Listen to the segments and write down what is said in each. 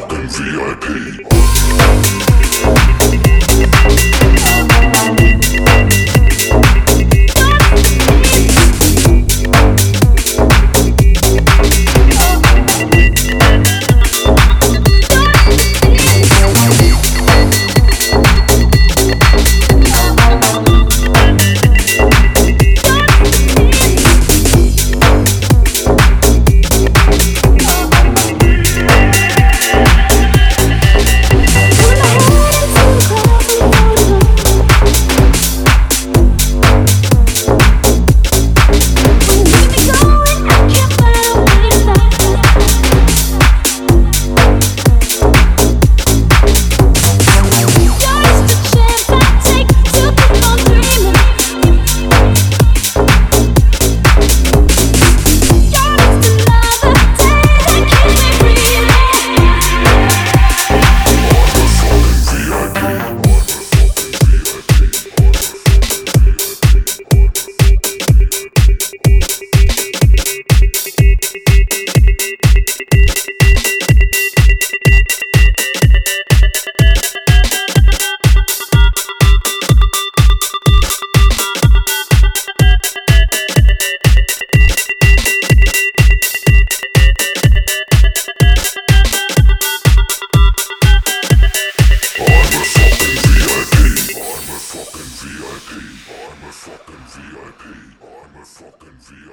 fucking VIP.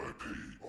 VIP